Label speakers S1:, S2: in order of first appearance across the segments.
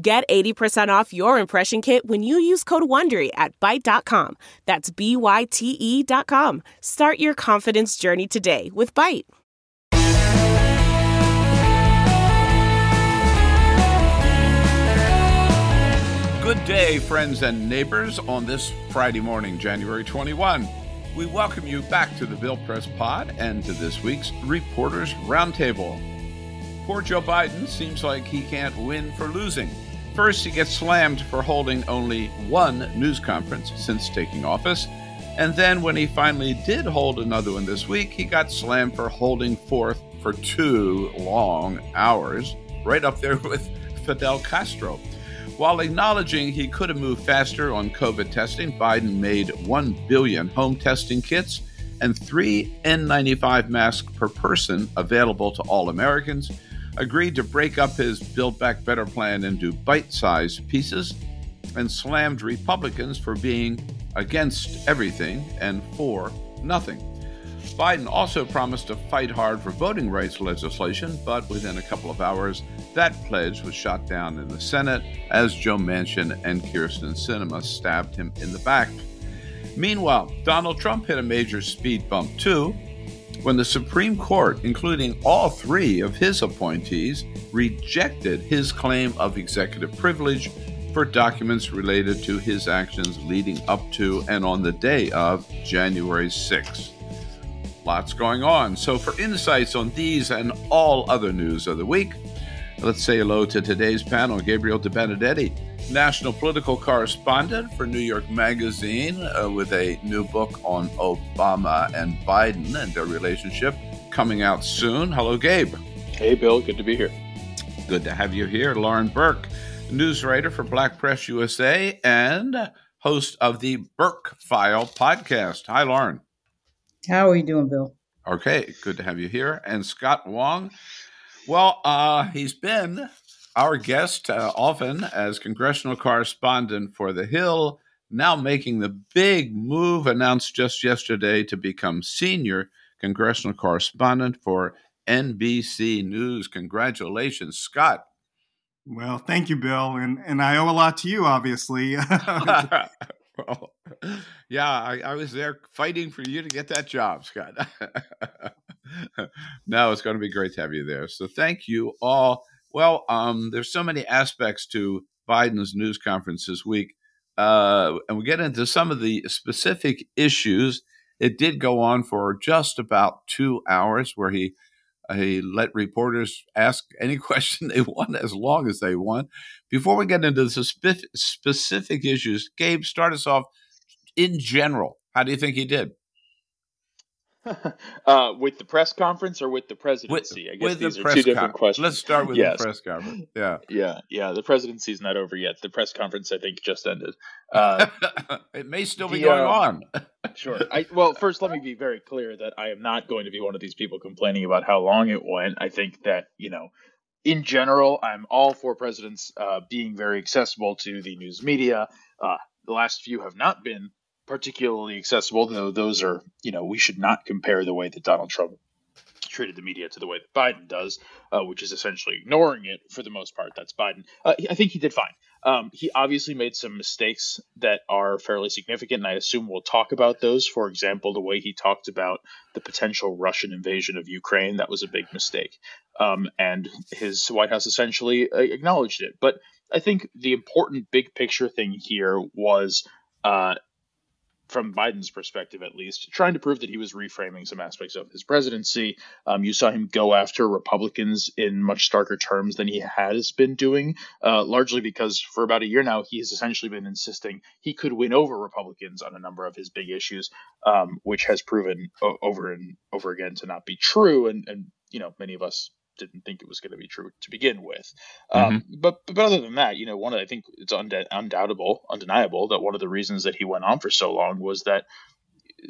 S1: Get 80% off your impression kit when you use code WONDERY at Byte.com. That's B-Y-T-E dot com. Start your confidence journey today with Byte.
S2: Good day, friends and neighbors, on this Friday morning, January 21. We welcome you back to the Bill Press Pod and to this week's Reporters Roundtable. Poor Joe Biden seems like he can't win for losing. First, he gets slammed for holding only one news conference since taking office. And then, when he finally did hold another one this week, he got slammed for holding forth for two long hours, right up there with Fidel Castro. While acknowledging he could have moved faster on COVID testing, Biden made 1 billion home testing kits and three N95 masks per person available to all Americans, agreed to break up his Build Back Better plan into bite sized pieces, and slammed Republicans for being against everything and for nothing. Biden also promised to fight hard for voting rights legislation, but within a couple of hours, that pledge was shot down in the Senate as Joe Manchin and Kyrsten Sinema stabbed him in the back. Meanwhile, Donald Trump hit a major speed bump too when the Supreme Court, including all three of his appointees, rejected his claim of executive privilege for documents related to his actions leading up to and on the day of January 6th. Lots going on. So, for insights on these and all other news of the week, let's say hello to today's panel Gabriel Debenedetti, national political correspondent for New York Magazine, uh, with a new book on Obama and Biden and their relationship coming out soon. Hello, Gabe.
S3: Hey, Bill. Good to be here.
S2: Good to have you here. Lauren Burke, news writer for Black Press USA and host of the BurkeFile podcast. Hi, Lauren.
S4: How are you doing, Bill?
S2: Okay, good to have you here. And Scott Wong, well, uh, he's been our guest uh, often as congressional correspondent for The Hill, now making the big move announced just yesterday to become senior congressional correspondent for NBC News. Congratulations, Scott.
S5: Well, thank you, Bill, and and I owe a lot to you, obviously.
S2: well, yeah, I, I, was there fighting for you to get that job, Scott. no, it's going to be great to have you there. So thank you all. Well, um, there's so many aspects to Biden's news conference this week, uh, and we get into some of the specific issues. It did go on for just about two hours, where he he let reporters ask any question they want as long as they want. Before we get into the specific issues, Gabe, start us off in general. How do you think he did?
S3: uh, with the press conference or with the presidency?
S2: With, I guess these the are two different questions. Let's start with
S3: yes.
S2: the press conference. Yeah,
S3: yeah, yeah. The presidency's not over yet. The press conference, I think, just ended. Uh,
S2: it may still be the, going uh, on.
S3: sure. I, well, first, let me be very clear that I am not going to be one of these people complaining about how long it went. I think that you know in general, I'm all for presidents uh, being very accessible to the news media. Uh, the last few have not been particularly accessible, though those are, you know, we should not compare the way that Donald Trump treated the media to the way that Biden does, uh, which is essentially ignoring it for the most part. That's Biden. Uh, I think he did fine. Um, he obviously made some mistakes that are fairly significant, and I assume we'll talk about those. For example, the way he talked about the potential Russian invasion of Ukraine, that was a big mistake. Um, and his White House essentially uh, acknowledged it. But I think the important big picture thing here was uh, from Biden's perspective at least, trying to prove that he was reframing some aspects of his presidency. Um, you saw him go after Republicans in much starker terms than he has been doing, uh, largely because for about a year now, he has essentially been insisting he could win over Republicans on a number of his big issues, um, which has proven o- over and over again to not be true. And, and, you know, many of us didn't think it was going to be true to begin with. Um, mm-hmm. Um, but but other than that, you know, one of I think it's undoubtable, undeniable that one of the reasons that he went on for so long was that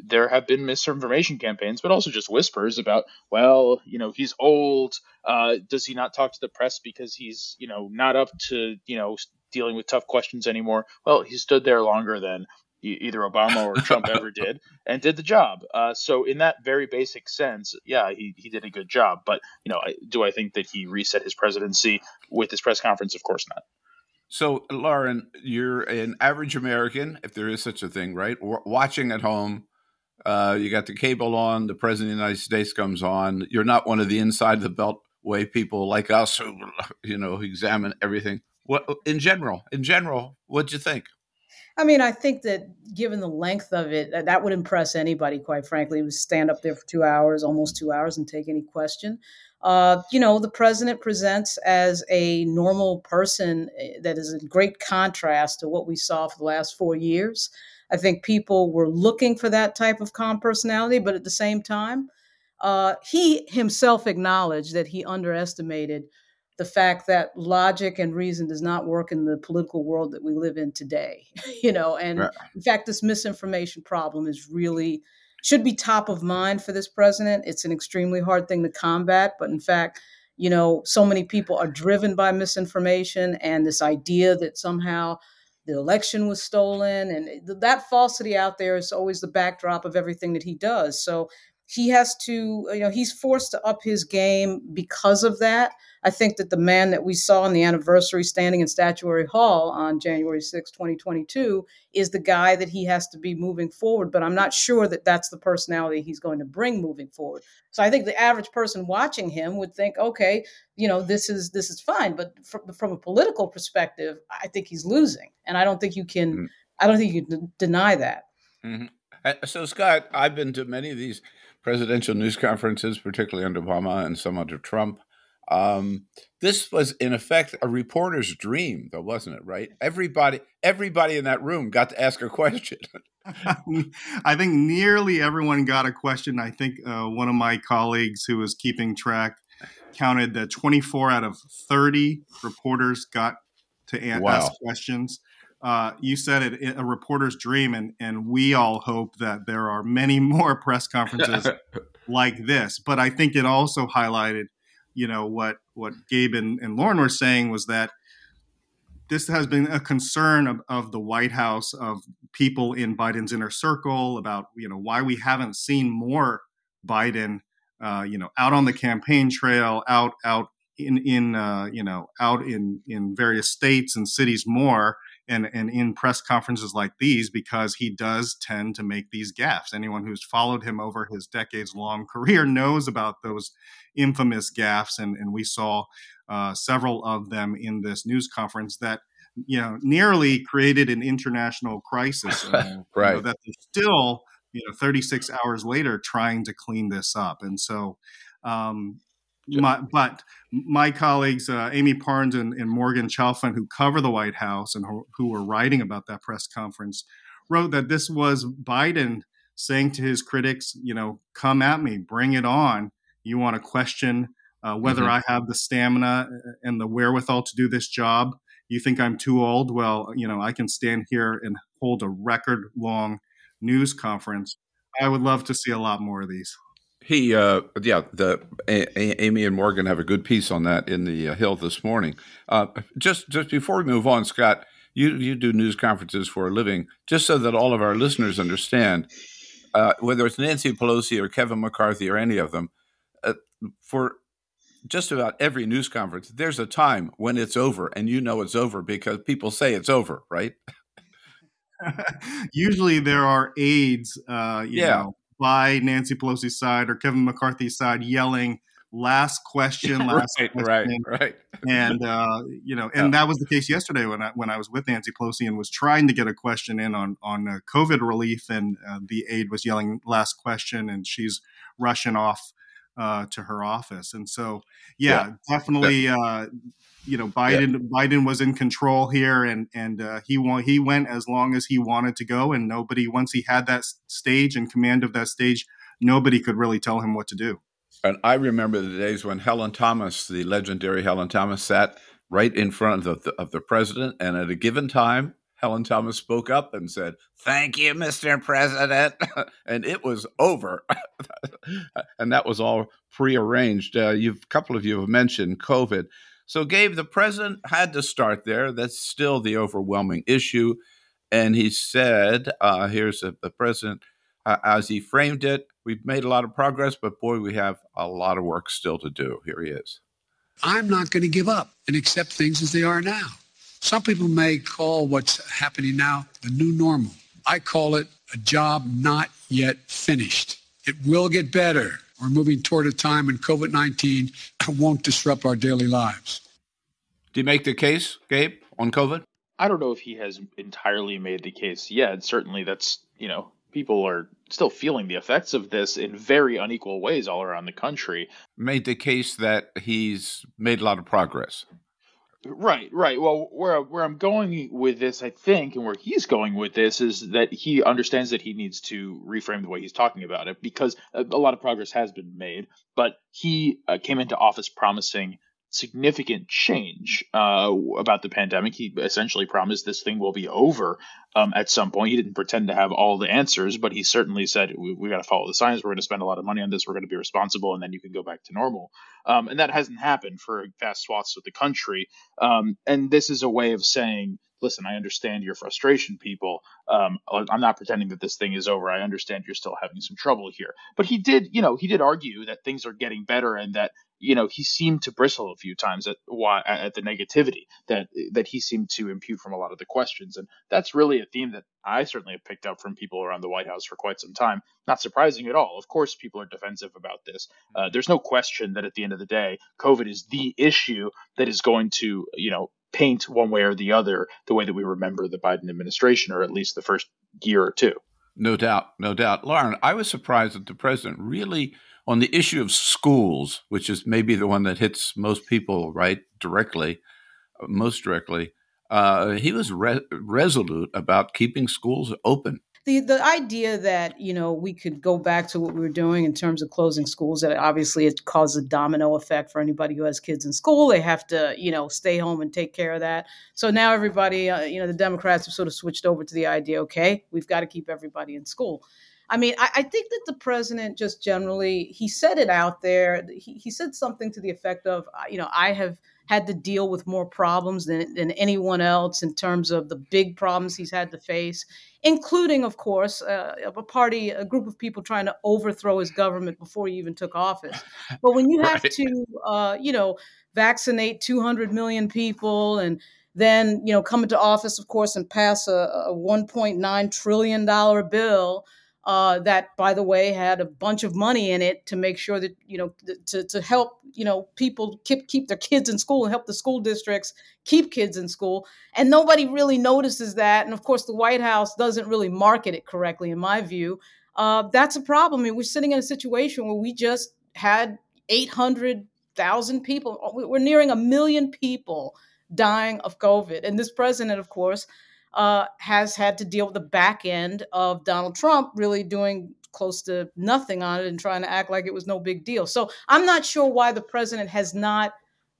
S3: there have been misinformation campaigns, but also just whispers about, well, you know, he's old. Uh, does he not talk to the press because he's, you know, not up to, you know, dealing with tough questions anymore? Well, he stood there longer than either Obama or Trump ever did, and did the job. Uh, so in that very basic sense, yeah, he, he did a good job. But you know, do I think that he reset his presidency with his press conference? Of course not.
S2: So, Lauren, you're an average American, if there is such a thing, right? watching at home. Uh, you got the cable on. The president of the United States comes on. You're not one of the inside the beltway people like us who, you know, examine everything. What in general? In general, what'd you think?
S4: I mean, I think that given the length of it, that would impress anybody, quite frankly. would stand up there for two hours, almost two hours, and take any question. Uh, you know, the president presents as a normal person eh, that is a great contrast to what we saw for the last four years. I think people were looking for that type of calm personality, but at the same time, uh, he himself acknowledged that he underestimated the fact that logic and reason does not work in the political world that we live in today you know and right. in fact this misinformation problem is really should be top of mind for this president it's an extremely hard thing to combat but in fact you know so many people are driven by misinformation and this idea that somehow the election was stolen and that falsity out there is always the backdrop of everything that he does so he has to, you know, he's forced to up his game because of that. I think that the man that we saw in the anniversary standing in Statuary Hall on January 6, 2022, is the guy that he has to be moving forward. But I'm not sure that that's the personality he's going to bring moving forward. So I think the average person watching him would think, okay, you know, this is this is fine. But from, from a political perspective, I think he's losing, and I don't think you can. Mm-hmm. I don't think you can deny that.
S2: Mm-hmm. Uh, so, Scott, I've been to many of these presidential news conferences, particularly under Obama and some under Trump. Um, this was in effect a reporter's dream, though, wasn't it? Right? Everybody, everybody in that room got to ask a question.
S5: I think nearly everyone got a question. I think uh, one of my colleagues who was keeping track counted that 24 out of 30 reporters got to a- wow. ask questions uh, you said it, a reporter's dream, and and we all hope that there are many more press conferences like this. But I think it also highlighted, you know, what what Gabe and, and Lauren were saying was that this has been a concern of, of the White House, of people in Biden's inner circle, about you know why we haven't seen more Biden, uh, you know, out on the campaign trail, out out in in uh, you know out in in various states and cities more and, and in press conferences like these because he does tend to make these gaffes. Anyone who's followed him over his decades long career knows about those infamous gaffes, and, and we saw uh, several of them in this news conference that you know nearly created an international crisis. Uh,
S2: right.
S5: You know, that they're still you know 36 hours later trying to clean this up, and so. Um, my, but my colleagues, uh, Amy Parnes and, and, Morgan Chalfant, who cover the White House and who, who were writing about that press conference, wrote that this was Biden saying to his critics, you know, come at me, bring it on. You want to question uh, whether mm-hmm. I have the stamina uh, and the wherewithal to do this job. You think I'm too old? Well, you know, I can stand here and hold a record long news conference. I would love to see a lot more of these.
S2: He, uh, yeah, the a, a, Amy and Morgan have a good piece on that in the uh, Hill this morning. Uh, just just before we move on, Scott, you you do news conferences for a living. Just so that all of our listeners understand, uh, whether it's Nancy Pelosi or Kevin McCarthy or any of them, uh, for just about every news conference, there's a time when it's over, and you know it's over because people say it's over, right?
S5: Usually, there are aides, uh, yeah. Know, by Nancy Pelosi's side or Kevin McCarthy's side yelling last question last
S2: right,
S5: question.
S2: right right
S5: and uh, you know and yeah. that was the case yesterday when I when I was with Nancy Pelosi and was trying to get a question in on on uh, COVID relief and uh, the aide was yelling last question and she's rushing off uh, to her office and so yeah, yeah. definitely uh, you know Biden yeah. Biden was in control here and and uh, he won, he went as long as he wanted to go and nobody once he had that stage and command of that stage nobody could really tell him what to do.
S2: And I remember the days when Helen Thomas, the legendary Helen Thomas, sat right in front of the, of the president, and at a given time, Helen Thomas spoke up and said, Thank you, Mr. President. and it was over. and that was all prearranged. Uh, you've, a couple of you have mentioned COVID. So, Gabe, the president had to start there. That's still the overwhelming issue. And he said, uh, here's a, the president, uh, as he framed it, we've made a lot of progress, but boy, we have a lot of work still to do. Here he is.
S6: I'm not going to give up and accept things as they are now. Some people may call what's happening now the new normal. I call it a job not yet finished. It will get better. We're moving toward a time when COVID 19 won't disrupt our daily lives.
S2: Do you make the case, Gabe, on COVID?
S3: I don't know if he has entirely made the case yet. Certainly, that's, you know, people are still feeling the effects of this in very unequal ways all around the country.
S2: Made the case that he's made a lot of progress.
S3: Right, right. Well, where where I'm going with this, I think, and where he's going with this is that he understands that he needs to reframe the way he's talking about it because a, a lot of progress has been made. But he uh, came into office promising significant change uh, about the pandemic. He essentially promised this thing will be over um, at some point. He didn't pretend to have all the answers, but he certainly said, we, we got to follow the science. We're going to spend a lot of money on this. We're going to be responsible, and then you can go back to normal. Um, and that hasn't happened for vast swaths of the country. Um, and this is a way of saying, listen, I understand your frustration, people. Um, I'm not pretending that this thing is over. I understand you're still having some trouble here. But he did, you know, he did argue that things are getting better and that you know he seemed to bristle a few times at why at the negativity that that he seemed to impute from a lot of the questions and that's really a theme that I certainly have picked up from people around the White House for quite some time not surprising at all of course people are defensive about this uh, there's no question that at the end of the day covid is the issue that is going to you know paint one way or the other the way that we remember the Biden administration or at least the first year or two
S2: no doubt no doubt Lauren I was surprised that the president really on the issue of schools, which is maybe the one that hits most people right directly, most directly, uh, he was re- resolute about keeping schools open.
S4: The, the idea that you know we could go back to what we were doing in terms of closing schools that obviously it causes a domino effect for anybody who has kids in school they have to you know stay home and take care of that so now everybody uh, you know the democrats have sort of switched over to the idea okay we've got to keep everybody in school I mean, I, I, think that the president just generally he said it out there. He, he said something to the effect of, you know, I have had to deal with more problems than, than anyone else in terms of the big problems he's had to face, including, of course, uh, a party, a group of people trying to overthrow his government before he even took office. But when you have right. to, uh, you know, vaccinate 200 million people and then, you know, come into office, of course, and pass a, a 1.9 trillion dollar bill uh, that, by the way, had a bunch of money in it to make sure that you know to, to help you know people keep keep their kids in school and help the school districts keep kids in school. And nobody really notices that. And of course, the White House doesn't really market it correctly, in my view. Uh, that's a problem. I mean, we're sitting in a situation where we just had 800,000 people. We're nearing a million people dying of COVID. And this president, of course, uh, has had to deal with the back end of Donald Trump really doing close to nothing on it and trying to act like it was no big deal. So I'm not sure why the president has not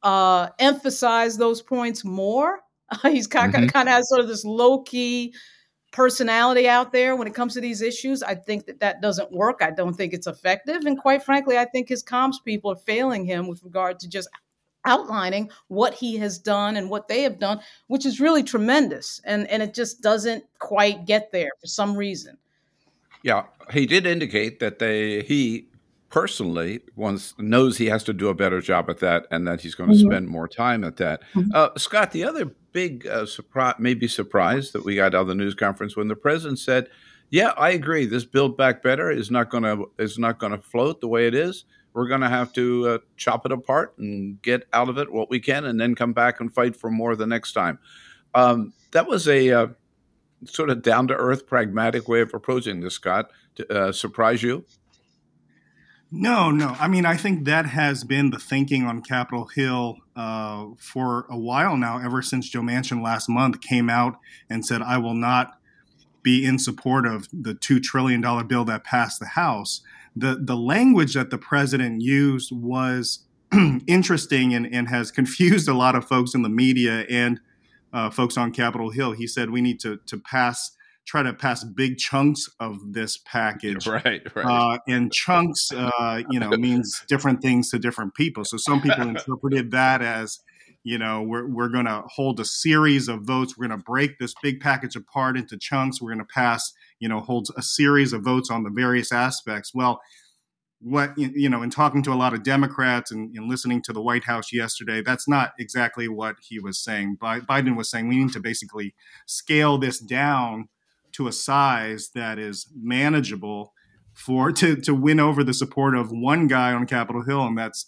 S4: uh, emphasized those points more. He's kind, mm-hmm. kind of has sort of this low key personality out there when it comes to these issues. I think that that doesn't work. I don't think it's effective. And quite frankly, I think his comms people are failing him with regard to just outlining what he has done and what they have done, which is really tremendous. And and it just doesn't quite get there for some reason.
S2: Yeah, he did indicate that they he personally wants knows he has to do a better job at that, and that he's going to mm-hmm. spend more time at that. Mm-hmm. Uh, Scott, the other big uh, surprise, maybe surprise that we got out of the news conference when the president said, "Yeah, I agree. This Build Back Better is not going to is not going to float the way it is." We're going to have to uh, chop it apart and get out of it what we can and then come back and fight for more the next time. Um, that was a uh, sort of down to earth, pragmatic way of approaching this, Scott. To, uh, surprise you?
S5: No, no. I mean, I think that has been the thinking on Capitol Hill uh, for a while now, ever since Joe Manchin last month came out and said, I will not be in support of the $2 trillion bill that passed the House the the language that the president used was interesting and, and has confused a lot of folks in the media and uh, folks on Capitol Hill. He said we need to to pass try to pass big chunks of this package.
S2: Right, right.
S5: Uh, and chunks, uh, you know, means different things to different people. So some people interpreted that as, you know, we're, we're going to hold a series of votes. We're going to break this big package apart into chunks. We're going to pass, you know, hold a series of votes on the various aspects. Well, what you know in talking to a lot of democrats and, and, listening to the white house yesterday that's not exactly what he was saying biden was saying we need to basically scale this down to a size that is manageable for to, to win over the support of one guy on capitol hill and that's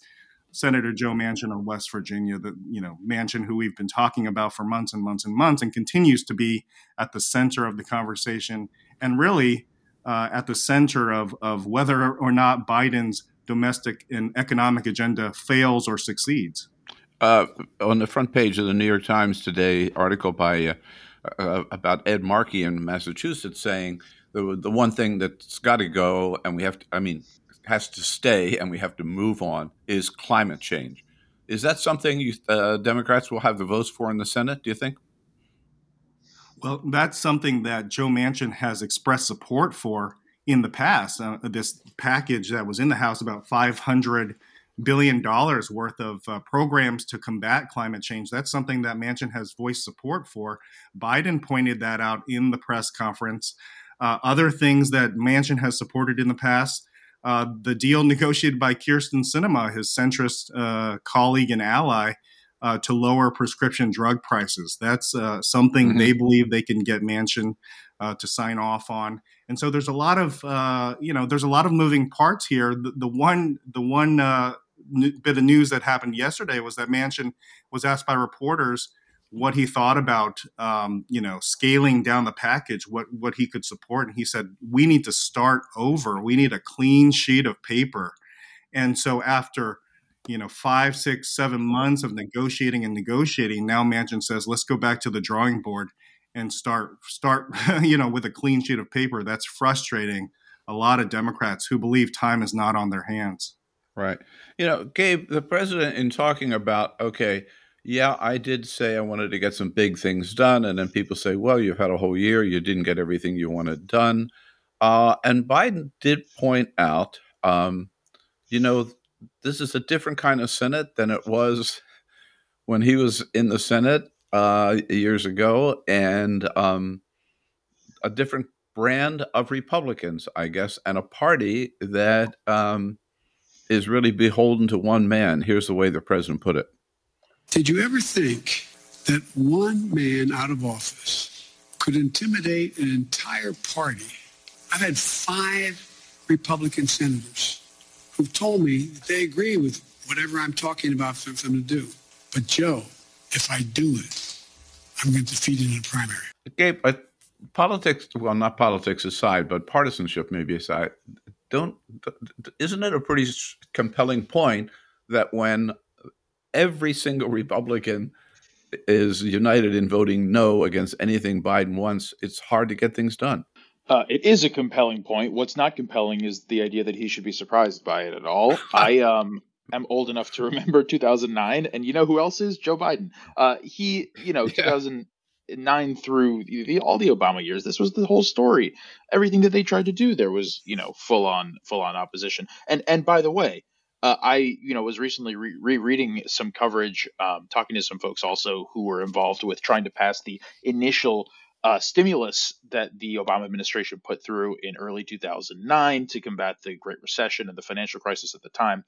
S5: senator joe manchin of west virginia the you know manchin who we've been talking about for months and months and months and continues to be at the center of the conversation and really uh, at the center of, of whether or not Biden's domestic and economic agenda fails or succeeds.
S2: Uh, on the front page of the New York Times today, article by uh, uh about Ed Markey in Massachusetts saying the the one thing that's got to go and we have to, I mean, has to stay and we have to move on is climate change. Is that something you, uh, Democrats will have the votes for in the Senate? Do you think?
S5: Well, that's something that Joe Manchin has expressed support for in the past. Uh, this package that was in the House, about 500 billion dollars worth of uh, programs to combat climate change. That's something that Manchin has voiced support for. Biden pointed that out in the press conference. Uh, other things that Manchin has supported in the past. Uh, the deal negotiated by Kyrsten Sinema, his centrist uh, colleague and ally, uh, to lower prescription drug prices. That's uh, something mm-hmm. they believe they can get Manchin uh, to sign off on. And so there's a lot of uh, you know there's a lot of moving parts here. The, the one the one uh, bit of news that happened yesterday was that Manchin was asked by reporters what he thought about um, you know scaling down the package, what what he could support, and he said we need to start over. We need a clean sheet of paper. And so after you know five six seven months of negotiating and negotiating now manchin says let's go back to the drawing board and start start you know with a clean sheet of paper that's frustrating a lot of democrats who believe time is not on their hands
S2: right you know gabe the president in talking about okay yeah i did say i wanted to get some big things done and then people say well you've had a whole year you didn't get everything you wanted done uh, and biden did point out um, you know this is a different kind of Senate than it was when he was in the Senate uh, years ago, and um, a different brand of Republicans, I guess, and a party that um, is really beholden to one man. Here's the way the president put it.
S6: Did you ever think that one man out of office could intimidate an entire party? I've had five Republican senators who've told me that they agree with whatever I'm talking about for them to do. But Joe, if I do it, I'm going to defeat it in the primary.
S2: Gabe, uh, politics, well, not politics aside, but partisanship maybe aside, don't, isn't it a pretty compelling point that when every single Republican is united in voting no against anything Biden wants, it's hard to get things done.
S3: Uh, it is a compelling point. What's not compelling is the idea that he should be surprised by it at all. I um am old enough to remember 2009, and you know who else is Joe Biden. Uh, he, you know, 2009 through the, all the Obama years, this was the whole story. Everything that they tried to do, there was, you know, full on, full on opposition. And and by the way, uh, I, you know, was recently re- rereading some coverage, um, talking to some folks also who were involved with trying to pass the initial uh, stimulus that the Obama administration put through in early 2009 to combat the Great Recession and the financial crisis at the time.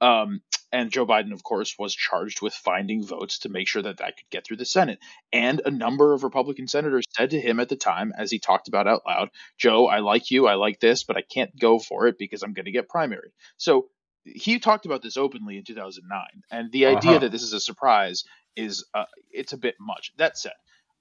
S3: Um, and Joe Biden, of course, was charged with finding votes to make sure that that could get through the Senate. And a number of Republican senators said to him at the time, as he talked about out loud, Joe, I like you, I like this, but I can't go for it because I'm going to get primary. So he talked about this openly in 2009. And the idea uh-huh. that this is a surprise is uh, it's a bit much. That said,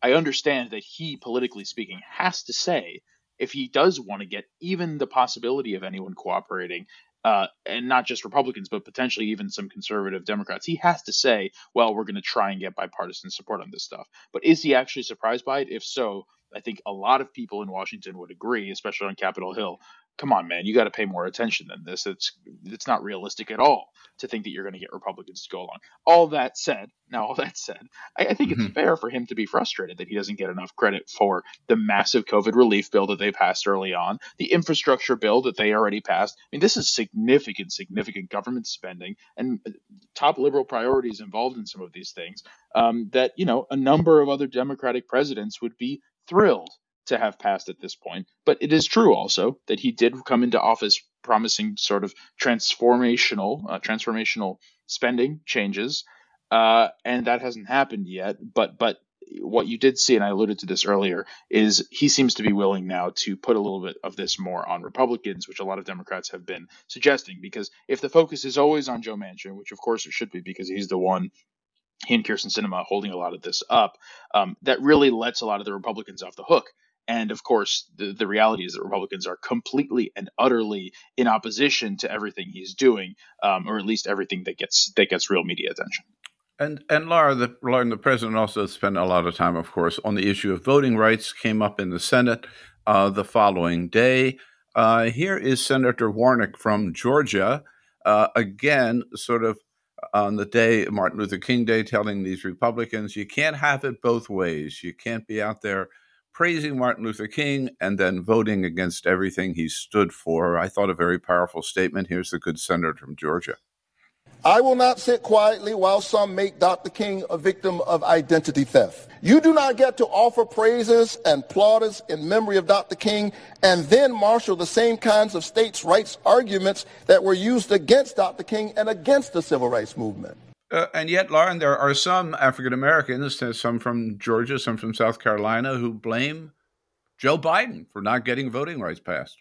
S3: I understand that he, politically speaking, has to say if he does want to get even the possibility of anyone cooperating, uh, and not just Republicans, but potentially even some conservative Democrats, he has to say, well, we're going to try and get bipartisan support on this stuff. But is he actually surprised by it? If so, I think a lot of people in Washington would agree, especially on Capitol Hill, come on, man, you got to pay more attention than this. It's it's not realistic at all to think that you're going to get Republicans to go along. All that said, now all that said, I, I think mm-hmm. it's fair for him to be frustrated that he doesn't get enough credit for the massive COVID relief bill that they passed early on, the infrastructure bill that they already passed. I mean, this is significant, significant government spending and uh, top liberal priorities involved in some of these things. Um, that you know, a number of other Democratic presidents would be thrilled to have passed at this point. But it is true also that he did come into office promising sort of transformational, uh, transformational spending changes, uh, and that hasn't happened yet. But but what you did see, and I alluded to this earlier, is he seems to be willing now to put a little bit of this more on Republicans, which a lot of Democrats have been suggesting. Because if the focus is always on Joe Manchin, which of course it should be because he's the one he and Kyrsten Sinema holding a lot of this up, um, that really lets a lot of the Republicans off the hook and of course, the, the reality is that Republicans are completely and utterly in opposition to everything he's doing, um, or at least everything that gets that gets real media attention.
S2: And and Laura, the Laura, the president also spent a lot of time, of course, on the issue of voting rights. Came up in the Senate uh, the following day. Uh, here is Senator Warnock from Georgia, uh, again, sort of on the day Martin Luther King Day, telling these Republicans, you can't have it both ways. You can't be out there praising Martin Luther King and then voting against everything he stood for. I thought a very powerful statement. Here's the good senator from Georgia.
S7: I will not sit quietly while some make Dr. King a victim of identity theft. You do not get to offer praises and plaudits in memory of Dr. King and then marshal the same kinds of states' rights arguments that were used against Dr. King and against the civil rights movement.
S2: Uh, and yet, Lauren, there are some African Americans, some from Georgia, some from South Carolina, who blame Joe Biden for not getting voting rights passed.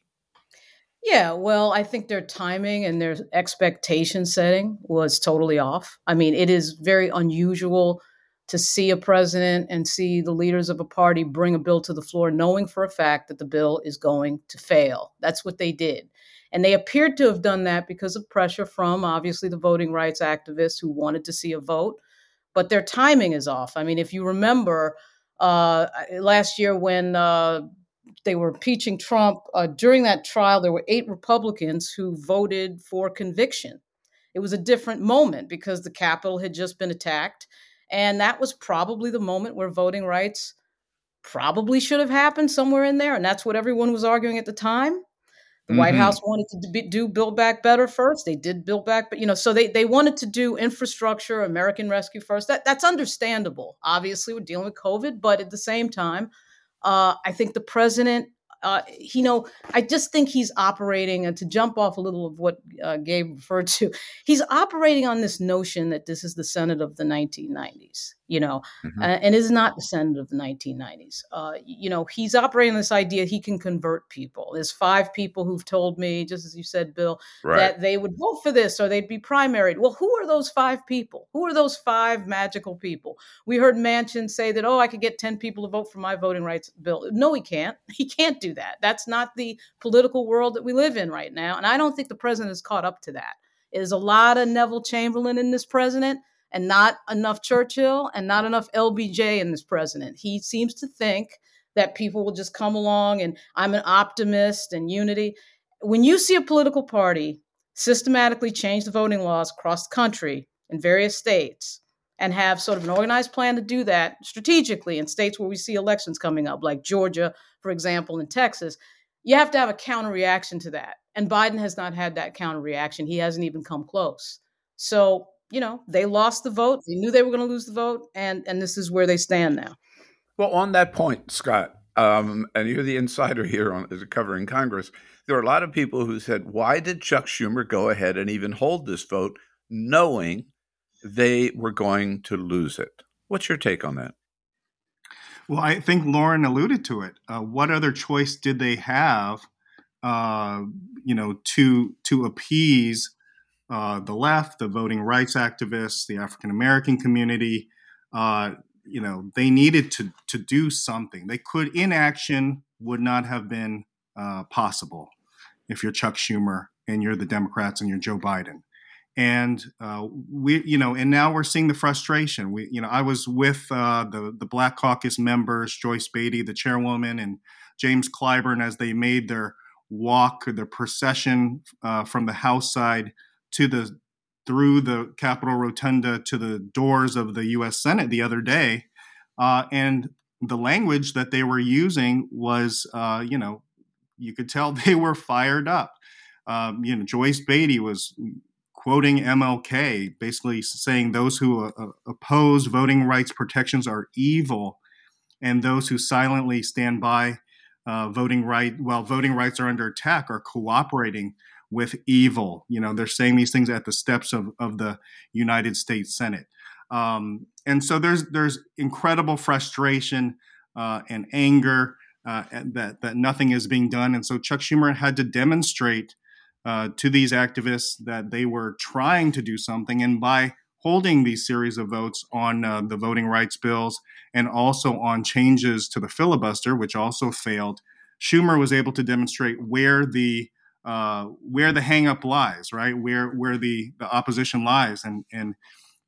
S4: Yeah, well, I think their timing and their expectation setting was totally off. I mean, it is very unusual to see a president and see the leaders of a party bring a bill to the floor knowing for a fact that the bill is going to fail. That's what they did. And they appeared to have done that because of pressure from obviously the voting rights activists who wanted to see a vote. But their timing is off. I mean, if you remember uh, last year when uh, they were impeaching Trump, uh, during that trial, there were eight Republicans who voted for conviction. It was a different moment because the Capitol had just been attacked. And that was probably the moment where voting rights probably should have happened somewhere in there. And that's what everyone was arguing at the time. The mm-hmm. White House wanted to do Build Back Better first. They did Build Back, but you know, so they they wanted to do infrastructure, American Rescue first. That that's understandable. Obviously, we're dealing with COVID, but at the same time, uh, I think the president uh, you know, I just think he's operating, and to jump off a little of what uh, Gabe referred to, he's operating on this notion that this is the Senate of the 1990s, you know, mm-hmm. uh, and is not the Senate of the 1990s. Uh, you know, he's operating this idea he can convert people. There's five people who've told me, just as you said, Bill, right. that they would vote for this or they'd be primaried. Well, who are those five people? Who are those five magical people? We heard Manchin say that, oh, I could get 10 people to vote for my voting rights bill. No, he can't. He can't that. That's not the political world that we live in right now. And I don't think the president is caught up to that. There's a lot of Neville Chamberlain in this president and not enough Churchill and not enough LBJ in this president. He seems to think that people will just come along and I'm an optimist and unity. When you see a political party systematically change the voting laws across the country in various states and have sort of an organized plan to do that strategically in states where we see elections coming up, like Georgia, for example, in Texas, you have to have a counter reaction to that. And Biden has not had that counter reaction. He hasn't even come close. So, you know, they lost the vote. They knew they were going to lose the vote. And, and this is where they stand now.
S2: Well, on that point, Scott, um, and you're the insider here on as covering Congress, there are a lot of people who said, why did Chuck Schumer go ahead and even hold this vote knowing they were going to lose it? What's your take on that?
S5: Well, I think Lauren alluded to it. Uh, what other choice did they have, uh, you know, to to appease uh, the left, the voting rights activists, the African American community? Uh, you know, they needed to to do something. They could inaction would not have been uh, possible if you're Chuck Schumer and you're the Democrats and you're Joe Biden and uh, we you know and now we're seeing the frustration we you know i was with uh, the the black caucus members joyce beatty the chairwoman and james clyburn as they made their walk, the procession uh, from the House side to the through the Capitol Rotunda to the doors of the U.S. Senate the other day, uh, and the language that they were using was, uh, you know, you could tell they were fired up. Um, you know, Joyce Beatty was quoting MLK, basically saying those who uh, oppose voting rights protections are evil, and those who silently stand by uh, voting right while voting rights are under attack are cooperating with evil. You know, they're saying these things at the steps of, of the United States Senate. Um, and so there's there's incredible frustration uh, and anger uh, that that nothing is being done. And so Chuck Schumer had to demonstrate uh, to these activists that they were trying to do something, and by holding these series of votes on uh, the voting rights bills and also on changes to the filibuster, which also failed, Schumer was able to demonstrate where the uh, where the hangup lies, right? Where where the the opposition lies, and and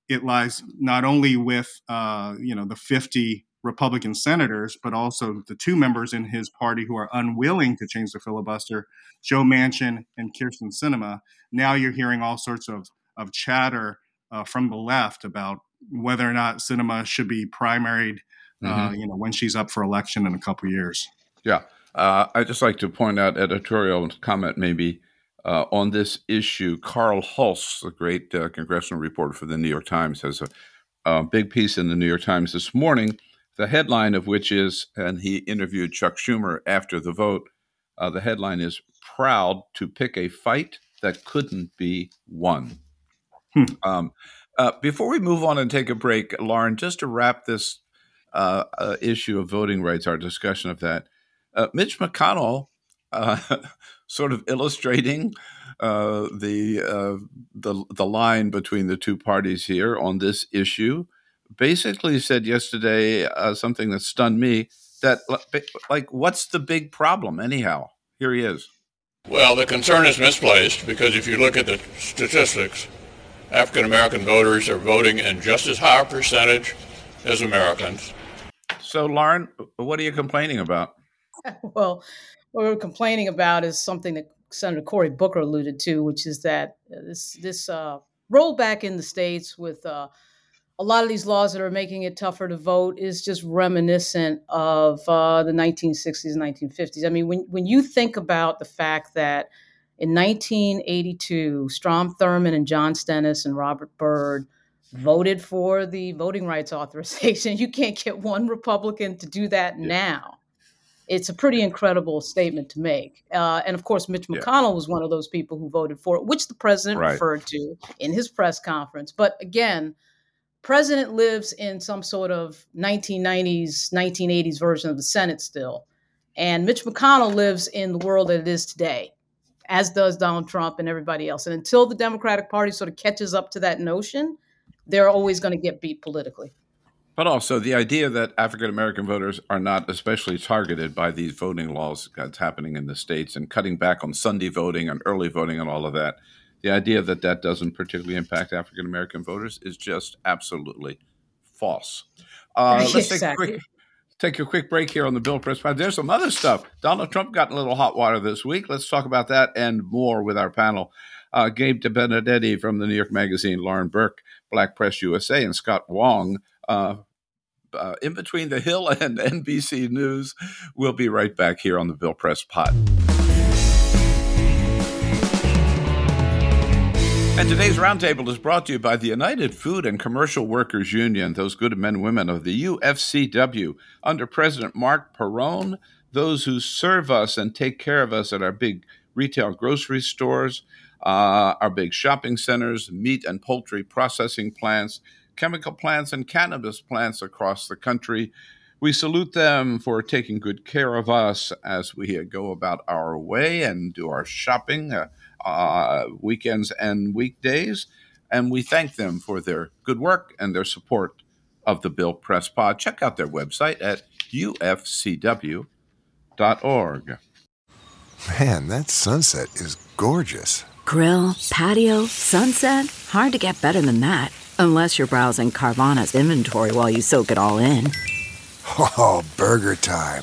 S5: it lies not only with uh, you know the 50 Republican senators, but also the two members in his party who are unwilling to change the filibuster, Joe Manchin and Kyrsten Sinema. Now you're hearing all sorts of of chatter uh, from the left about whether or not Sinema should be primaried, uh, mm-hmm. you know, when she's up for election in a couple years.
S2: Yeah, uh, I'd just like to point out editorial comment maybe uh, on this issue. Carl Hulse, the great uh, congressional reporter for the New York Times, has a, a, big piece in the New York Times this morning. The headline of which is, and he interviewed Chuck Schumer after the vote. Uh, the headline is "Proud to pick a fight that couldn't be won." Hmm. Um, uh, before we move on and take a break, Lauren, just to wrap this uh, uh, issue of voting rights, our discussion of that, uh, Mitch McConnell, uh, sort of illustrating uh, the the the line between the two parties here on this issue, basically said yesterday something that stunned me. That like, what's the big problem anyhow? Here he is.
S8: Well, the concern is misplaced because if you look at the statistics, African American voters are voting in just as high a percentage as Americans.
S2: So, Lauren, what are you complaining about?
S4: well, what we're complaining about is something that Senator Cory Booker alluded to, which is that this this uh, rollback in the states with uh, a lot of these laws that are making it tougher to vote is just reminiscent of uh, the 1960s and 1950s. I mean, when when you think about the fact that in 1982, Strom Thurmond and John Stennis and Robert Byrd voted for the voting rights authorization. You can't get one Republican to do that yeah. now. It's a pretty incredible statement to make. Uh, and of course, Mitch McConnell yeah. was one of those people who voted for it, which the president right. referred to in his press conference. But again, president lives in some sort of 1990s, 1980s version of the Senate still. And Mitch McConnell lives in the world that it is today as does Donald Trump and everybody else. And until the Democratic Party sort of catches up to that notion, they're always going to get beat politically.
S2: But also the idea that African American voters are not especially targeted by these voting laws that's happening in the states and cutting back on Sunday voting and early voting and all of that. The idea that that doesn't particularly impact African American voters is just absolutely false. Uh, let's exactly. take a quick take a quick break here on the Bill Press Pod. There's some other stuff. Donald Trump got in a little hot water this week. Let's talk about that and more with our panel. Uh, Gabe Debenedetti from the New York Magazine, Lauren Burke, Black Press USA, and Scott Wong. Uh, uh, in between the Hill and NBC News. We'll be right back here on the Bill Press Pod. And today's roundtable is brought to you by the United Food and Commercial Workers Union, those good men and women of the UFCW, under President Marc Perrone, those who serve us and take care of us at our big retail grocery stores, uh, our big shopping centers, meat and poultry processing plants, chemical plants, and cannabis plants across the country. We salute them for taking good care of us as we go about our way and do our shopping. Uh, uh, weekends and weekdays. And we thank them for their good work and their support of the Bill Press Pod. Check out their website at ufcw.org.
S9: Man, that sunset is gorgeous.
S10: Grill, patio, sunset. Hard to get better than that. Unless you're browsing Carvana's inventory while you soak it all in.
S9: Oh, burger time.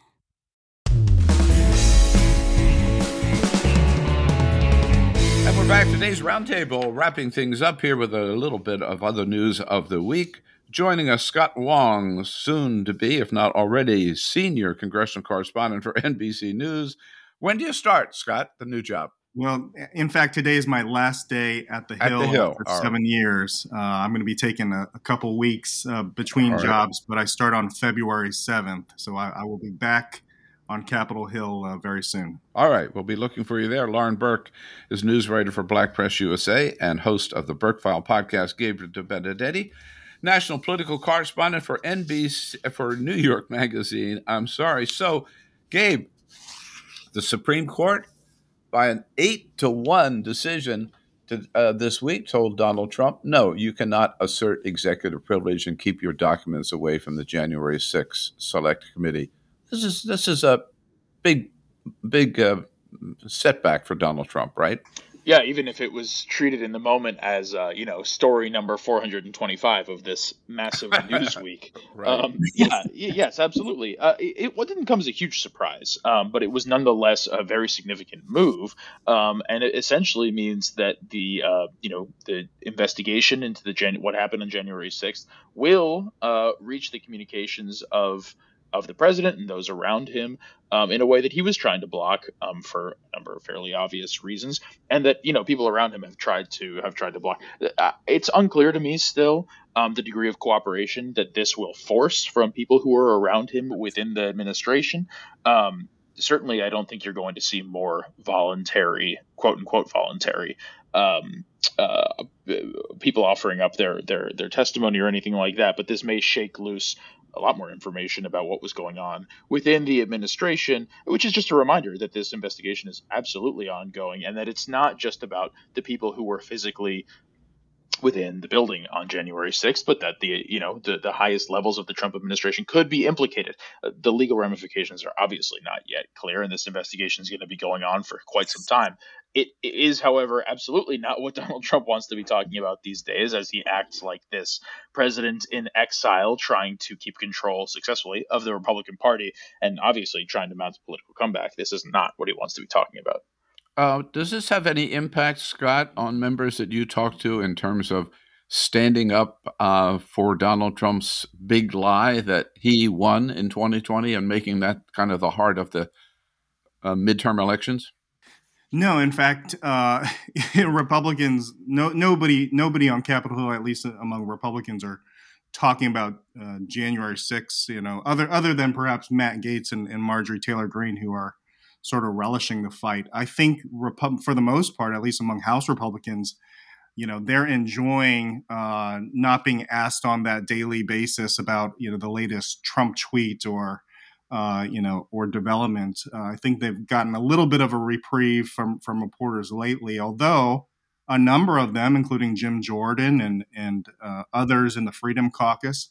S2: Back. Today's roundtable, wrapping things up here with a little bit of other news of the week. Joining us, Scott Wong, soon to be, if not already, senior congressional correspondent for NBC News. When do you start, Scott, the new job?
S5: Well, in fact, today is my last day at the Hill,
S2: At the Hill.
S5: for
S2: All
S5: seven
S2: right.
S5: years. Uh, I'm going to be taking a, a couple weeks uh, between
S2: All right.
S5: jobs, but I start on February 7th. So I, I will be back on Capitol Hill uh, very soon.
S2: All right, we'll be looking for you there. Lauren Burke is news writer for Black Press USA and host of the BurkeFile podcast. Gabriel Debenedetti, national political correspondent for NBC for New York Magazine. I'm sorry. So, Gabe, the Supreme Court, by an eight to one decision uh, this week, told Donald Trump, "No, you cannot assert executive privilege and keep your documents away from the January 6th Select Committee." This is this is a big big uh, setback for Donald Trump, right?
S3: Yeah, even if it was treated in the moment as uh, you know story number 425 of this massive news week.
S2: Right.
S3: Um, yeah, yes, absolutely. Uh, it, it didn't come as a huge surprise, um, but it was nonetheless a very significant move, um, and it essentially means that the uh, you know the investigation into the Jan- what happened on January 6th will uh, reach the communications of of the president and those around him um, in a way that he was trying to block um, for a number of fairly obvious reasons, and that you know people around him have tried to have tried to block. Uh, it's unclear to me still um, the degree of cooperation that this will force from people who are around him within the administration. Um, certainly, I don't think you're going to see more voluntary, quote unquote, voluntary. Um, uh, people offering up their, their their testimony or anything like that, but this may shake loose a lot more information about what was going on within the administration, which is just a reminder that this investigation is absolutely ongoing and that it's not just about the people who were physically within the building on January 6th, but that the you know the, the highest levels of the Trump administration could be implicated. Uh, the legal ramifications are obviously not yet clear, and this investigation is going to be going on for quite some time. It, is, however, absolutely not what Donald Trump wants to be talking about these days, as he acts like this president in exile, trying to keep control successfully of the Republican Party, and obviously trying to mount a political comeback. This is not what he wants to be talking about.
S2: Uh, does this have any impact, Scott, on members that you talk to in terms of standing up uh, for Donald Trump's big lie that he won in 2020 and making that kind of the heart of the uh, midterm elections?
S5: No, in fact, uh, Republicans, no, nobody, nobody on Capitol Hill, at least among Republicans, are talking about uh, January 6th. You know, other other than perhaps Matt Gaetz and, and Marjorie Taylor Greene, who are sort of relishing the fight. I think, Repu- for the most part, at least among House Republicans, you know, they're enjoying uh, not being asked on that daily basis about you know the latest Trump tweet or uh, you know, or development. Uh, I think they've gotten a little bit of a reprieve from from reporters lately, although a number of them, including Jim Jordan and and uh, others in the Freedom Caucus,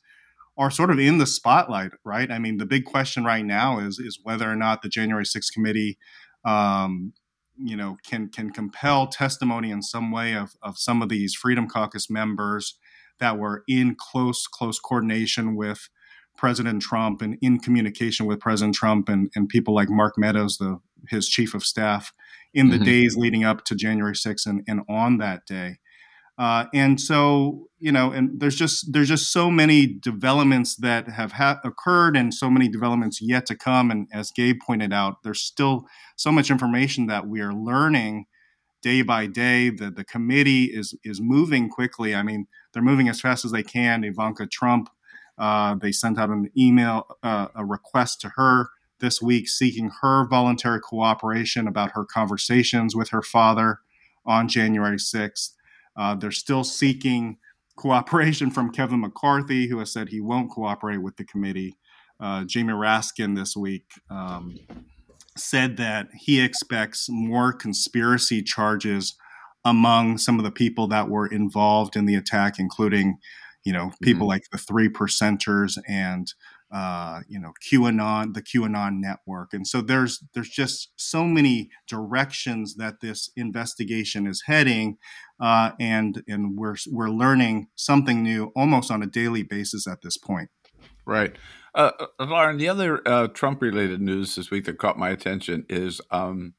S5: are sort of in the spotlight. Right? I mean, the big question right now is is whether or not the January 6th committee um, you know, can can compel testimony in some way of of some of these Freedom Caucus members that were in close close coordination with President Trump and in communication with President Trump and, and people like Mark Meadows, the his chief of staff, in the mm-hmm. days leading up to January 6th and, and on that day. Uh, and so, you know, and there's just there's just so many developments that have ha- occurred, and so many developments yet to come. And as Gabe pointed out, there's still so much information that we are learning day by day. That the committee is is moving quickly. I mean, they're moving as fast as they can. Ivanka Trump, uh, they sent out an email, uh, a request to her this week seeking her voluntary cooperation about her conversations with her father on January 6th. Uh, they're still seeking cooperation from Kevin McCarthy, who has said he won't cooperate with the committee. Uh, Jamie Raskin this week um, said that he expects more conspiracy charges among some of the people that were involved in the attack, including, you know, people mm-hmm. like the three percenters and uh, you know QAnon, the QAnon network, and so there's there's just so many directions that this investigation is heading, uh, and and we're we're learning something new almost on a daily basis at this point.
S2: Right, uh, uh Lauren. The other uh, Trump-related news this week that caught my attention is um,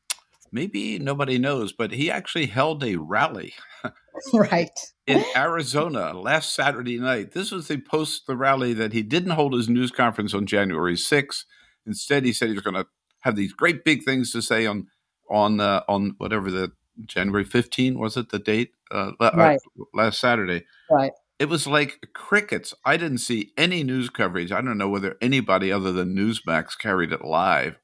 S2: maybe nobody knows, but he actually held a rally.
S4: right.
S2: In Arizona last Saturday night. This was the post the rally that he didn't hold his news conference on January 6th. Instead, he said he was going to have these great big things to say on on uh, on whatever the January 15 was it the date uh, right. last Saturday.
S4: Right.
S2: It was like crickets. I didn't see any news coverage. I don't know whether anybody other than Newsmax carried it live.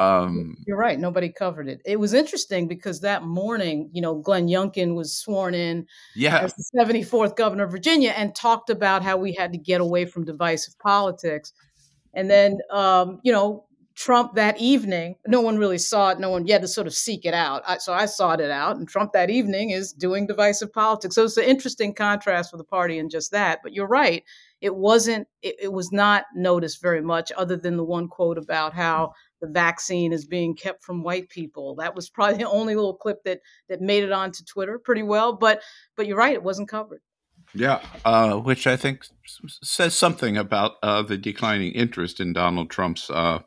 S4: Um, You're right. Nobody covered it. It was interesting because that morning, you know, Glenn Youngkin was sworn in
S2: yeah.
S4: as the 74th governor of Virginia and talked about how we had to get away from divisive politics. And then, um, you know, Trump that evening, no one really saw it. No one, you had to sort of seek it out. I, so I sought it out. And Trump that evening is doing divisive politics. So it's an interesting contrast for the party in just that. But you're right. It wasn't, it, it was not noticed very much, other than the one quote about how the vaccine is being kept from white people. That was probably the only little clip that that made it onto Twitter pretty well. But but you're right, it wasn't covered.
S2: Yeah, uh, which I think says something about uh, the declining interest in Donald Trump's uh,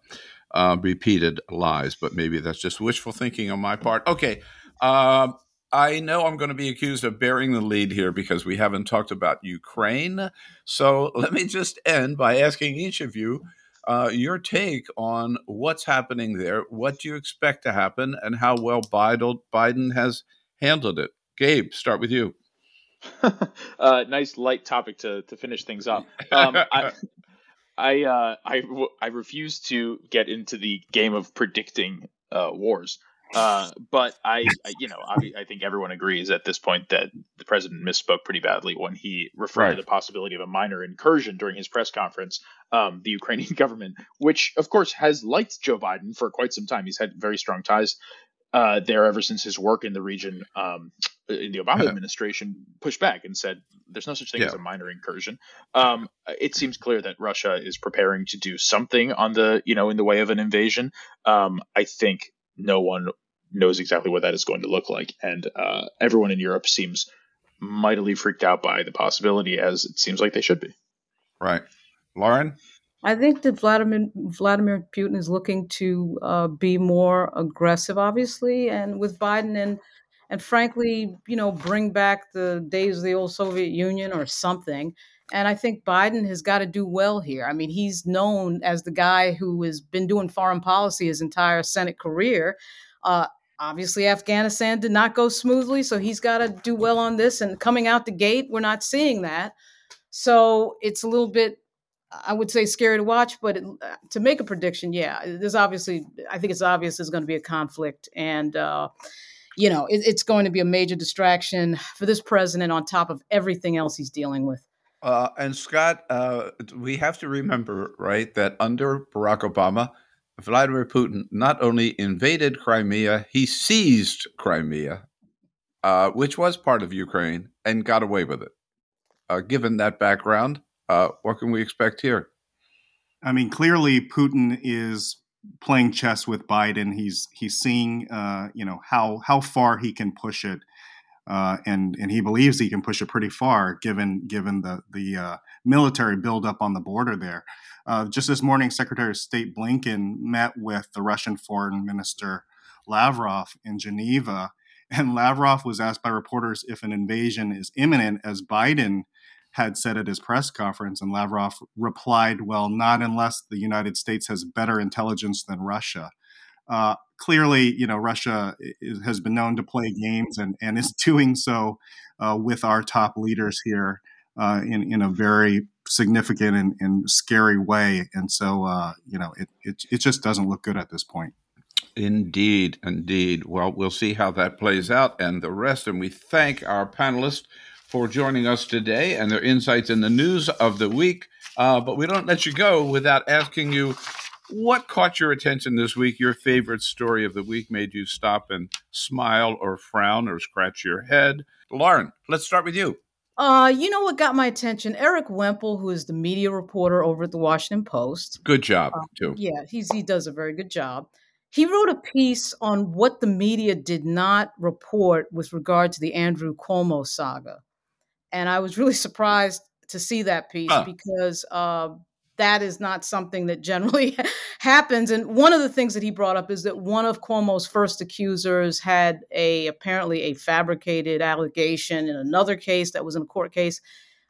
S2: uh repeated lies. But maybe that's just wishful thinking on my part. Okay. Um, I know I'm going to be accused of bearing the lead here because we haven't talked about Ukraine. So let me just end by asking each of you uh, your take on what's happening there. What do you expect to happen, and how well Biden has handled it? Gabe, start with you.
S3: uh, nice light topic to to finish things up. Um, I I, uh, I I refuse to get into the game of predicting uh, wars. Uh, but I, I, you know, I, I, think everyone agrees at this point that the president misspoke pretty badly when he referred right. to the possibility of a minor incursion during his press conference. Um, the Ukrainian government, which of course has liked Joe Biden for quite some time, he's had very strong ties uh, there ever since his work in the region um, in the Obama administration pushed back and said there's no such thing yeah. as a minor incursion. Um, it seems clear that Russia is preparing to do something on the you know in the way of an invasion. Um, I think no one knows exactly what that is going to look like. And uh, everyone in Europe seems mightily freaked out by the possibility, as it seems like they should be.
S2: Right. Lauren?
S4: I think that Vladimir Vladimir Putin is looking to uh, be more aggressive, obviously, and with Biden and and frankly, you know, bring back the days of the old Soviet Union or something. And I think Biden has got to do well here. I mean, he's known as the guy who has been doing foreign policy his entire Senate career. Uh, obviously Afghanistan did not go smoothly, so he's got to do well on this. And coming out the gate, we're not seeing that. So it's a little bit, I would say, scary to watch. But it, to make a prediction, yeah, there's obviously, I think it's obvious there's going to be a conflict, and uh, you know, it, it's going to be a major distraction for this president on top of everything else he's dealing with.
S2: Uh, and Scott, uh, we have to remember, right, that under Barack Obama, Vladimir Putin not only invaded Crimea, he seized Crimea, uh, which was part of Ukraine, and got away with it. Uh, given that background, uh, what can we expect here?
S5: I mean, clearly, Putin is playing chess with Biden. He's he's seeing uh, you know how how far he can push it, uh, and and he believes he can push it pretty far given given the the uh, military buildup on the border there. Uh, just this morning, Secretary of State Blinken met with the Russian Foreign Minister Lavrov in Geneva, and Lavrov was asked by reporters if an invasion is imminent, as Biden had said at his press conference. And Lavrov replied, Well, not unless the United States has better intelligence than Russia. Uh, clearly, you know, Russia is, has been known to play games and, and is doing so uh, with our top leaders here uh, in, in a very significant and, and scary way. And so, uh, you know, it, it, it just doesn't look good at this point.
S2: Indeed, indeed. Well, we'll see how that plays out and the rest. And we thank our panelists for joining us today and their insights in the news of the week. Uh, but we don't let you go without asking you what caught your attention this week? Your favorite story of the week made you stop and smile or frown or scratch your head? Lauren, let's start with you.
S4: Uh, you know what got my attention? Erik Wemple, who is the media reporter over at the Washington Post.
S2: Good job, uh, too.
S4: Yeah, he's he does a very good job. He wrote a piece on what the media did not report with regard to the Andrew Cuomo saga and I was really surprised to see that piece because uh, that is not something that generally happens. And one of the things that he brought up is that one of Cuomo's first accusers had a apparently a fabricated allegation in another case that was in a court case.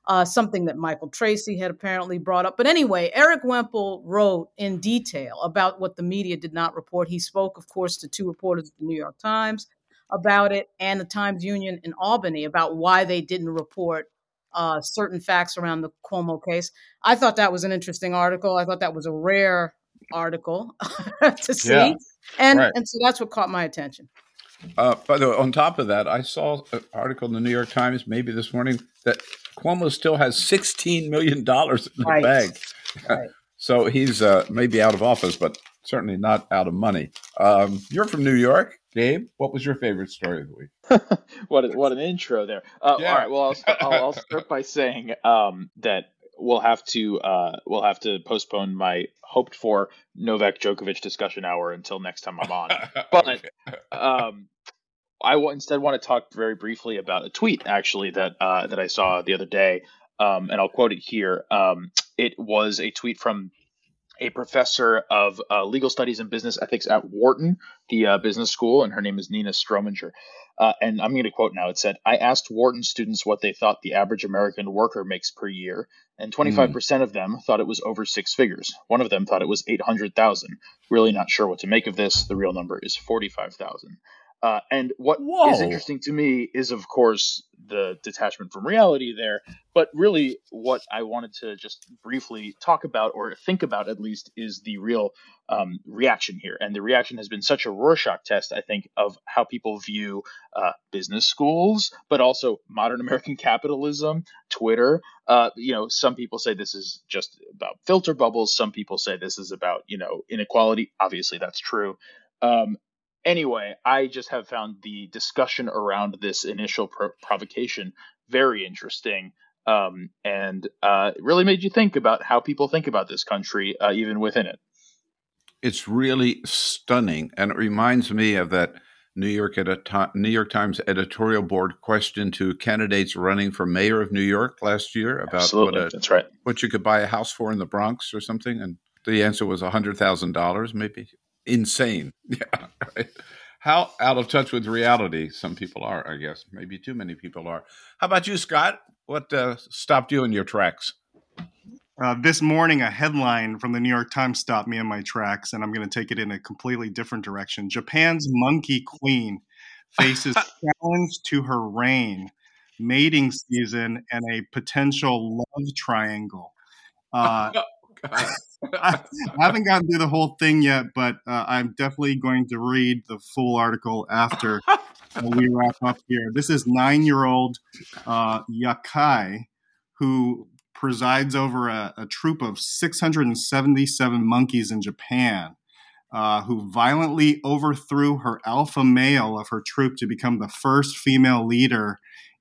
S4: Uh, something that Michael Tracey had apparently brought up. But anyway, Erik Wemple wrote in detail about what the media did not report. He spoke, of course, to two reporters at the New York Times about it and the Times Union in Albany about why they didn't report uh, certain facts around the Cuomo case. I thought that was an interesting article. I thought that was a rare article to see, yeah, and right. and so that's what caught my attention.
S2: Uh, by the way, on top of that, I saw an article in the New York Times maybe this morning that Cuomo still has sixteen million dollars in the right. bag. Right. so he's uh, maybe out of office, but certainly not out of money. Um, you're from New York. Gabe, what was your favorite story of the week?
S3: what what an intro there. Uh, yeah. All right, well, I'll, start, I'll, I'll start by saying um, that we'll have to uh, we'll have to postpone my hoped for Novak Djokovic discussion hour until next time I'm on. But um, I w- instead want to talk very briefly about a tweet actually that uh, that I saw the other day, um, and I'll quote it here. Um, it was a tweet from a professor of uh, legal studies and business ethics at Wharton, the uh, business school, and her name is Nina Strohminger. Uh, and I'm going to quote now. It said, I asked Wharton students what they thought the average American worker makes per year, and 25% mm. of them thought it was over six figures. One of them thought it was 800,000. Really not sure what to make of this. The real number is 45,000. Uh, and what Whoa. is interesting to me is, of course, the detachment from reality there. But really, what I wanted to just briefly talk about, or think about at least, is the real um, reaction here. And the reaction has been such a Rorschach test, I think, of how people view uh, business schools, but also modern American capitalism, Twitter. Uh, you know, some people say this is just about filter bubbles. Some people say this is about, you know, inequality. Obviously, that's true. Um, anyway, I just have found the discussion around this initial pro- provocation very interesting. Um, and uh, it really made you think about how people think about this country, uh, even within it.
S2: It's really stunning, and it reminds me of that New York New York Times editorial board question to candidates running for mayor of New York last year about
S3: Absolutely. what a,
S2: that's
S3: right.
S2: what you could buy a house for in the Bronx or something, and the answer was hundred thousand dollars, maybe insane. Yeah. Right? How out of touch with reality some people are, I guess. Maybe too many people are. How about you, Scott? What uh, stopped you in your tracks?
S5: Uh, this morning, a headline from the New York Times stopped me in my tracks, and I'm going to take it in a completely different direction. Japan's monkey queen faces challenge to her reign, mating season, and a potential love triangle. Uh, I, haven't gotten through the whole thing yet, but uh, I'm definitely going to read the full article after we wrap up here. This is nine year old uh, Yakei who presides over a, a, troop of 677 monkeys in Japan. Uh, who violently overthrew her alpha male of her troop to become the first female leader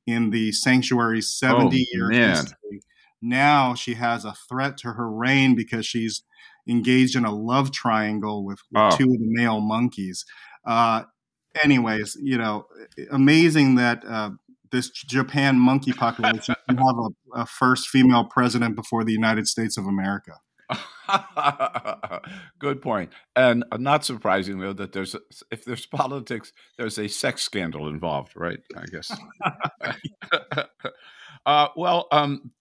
S5: in the sanctuary's 70 year history now she has a threat to her reign because she's engaged in a love triangle with, with
S2: Oh.
S5: two of the male monkeys. Uh, anyways, you know, amazing that uh, this Japan monkey population can have a, a first female president before the United States of America.
S2: Good point. And uh, not surprising though that there's a, if there's politics, there's a sex scandal involved, right? I guess. uh, well, um,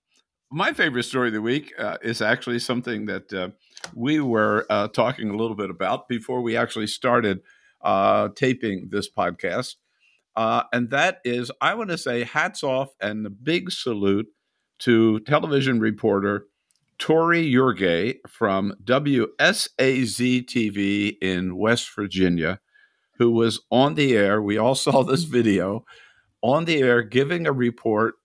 S2: my favorite story of the week uh, is actually something that uh, we were uh, talking a little bit about before we actually started uh, taping this podcast. Uh, and that is, I want to say hats off and a big salute to television reporter Tori Yorgey from WSAZ TV in West Virginia, who was on the air. We all saw this video on the air giving a report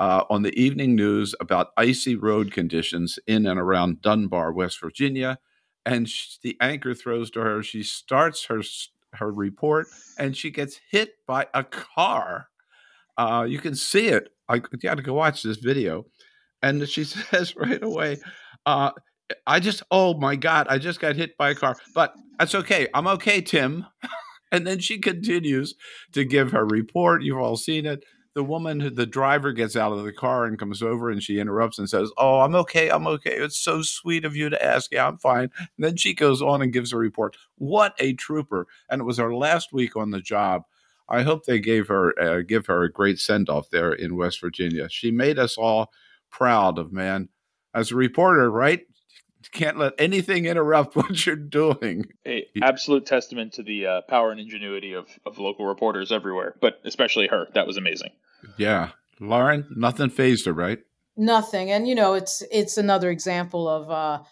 S2: uh, on the evening news about icy road conditions in and around Dunbar, West Virginia. And sh- the anchor throws to her. She starts her her report, and she gets hit by a car. Uh, you can see it. I you got to go watch this video. And she says right away, uh, "I just oh my god, I just got hit by a car, but that's okay. I'm okay, Tim." and then she continues to give her report. You've all seen it. The woman, who, the driver, gets out of the car and comes over, and she interrupts and says, "Oh, I'm okay. I'm okay. It's so sweet of you to ask. Yeah, I'm fine." And then she goes on and gives a report. What a trooper! And it was her last week on the job. I hope they gave her uh, give her a great send off there in West Virginia. She made us all proud of man. As a reporter, right? Can't let anything interrupt what you're doing.
S3: A absolute testament to the uh, power and ingenuity of, of local reporters everywhere, but especially her. That was amazing.
S2: Yeah, Lauren, nothing fazed her, right?
S4: Nothing, and you know, it's it's another example of uh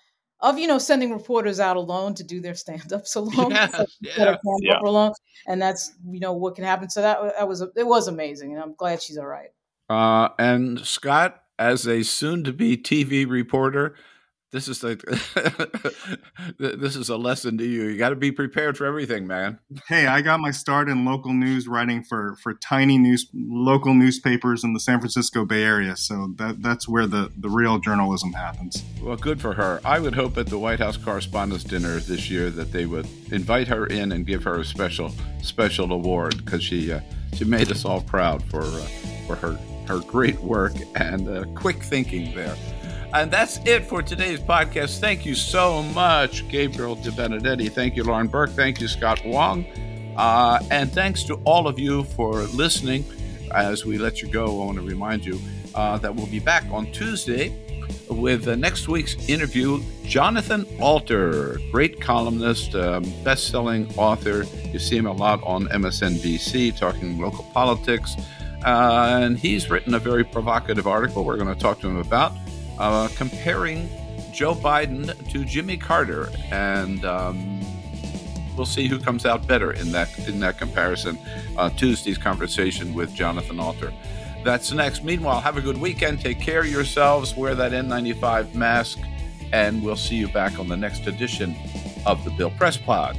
S4: of you know sending reporters out alone to do their stand-ups alone,
S2: Yes,
S4: set
S2: yeah,
S4: a camera
S3: yeah.
S4: up alone, and that's you know what can happen. So that that was it was amazing, and I'm glad she's all right.
S2: Uh, and Scott, as a soon-to-be TV reporter, this is like this is a lesson to you. You got to be prepared for everything, man.
S5: Hey, I got my start in local news writing for for tiny news local newspapers in the San Francisco Bay Area. So that that's where the the real journalism happens.
S2: Well, good for her. I would hope at the White House Correspondents' Dinner this year that they would invite her in and give her a special special award because she uh, she made us all proud for uh, for her her great work and uh, quick thinking there. And that's it for today's podcast. Thank you so much, Gabriel Debenedetti. Thank you, Lauren Burke. Thank you, Scott Wong. Uh, and thanks to all of you for listening. As we let you go, I want to remind you uh, that we'll be back on Tuesday with uh, next week's interview Jonathan Alter, great columnist, um, best selling author. You see him a lot on MSNBC talking local politics. Uh, and he's written a very provocative article we're going to talk to him about, uh, comparing Joe Biden to Jimmy Carter. And um, we'll see who comes out better in that in that comparison. Uh, Tuesday's conversation with Jonathan Alter. That's next. Meanwhile, have a good weekend. Take care of yourselves. Wear that N95 mask, and we'll see you back on the next edition of the Bill Press Pod.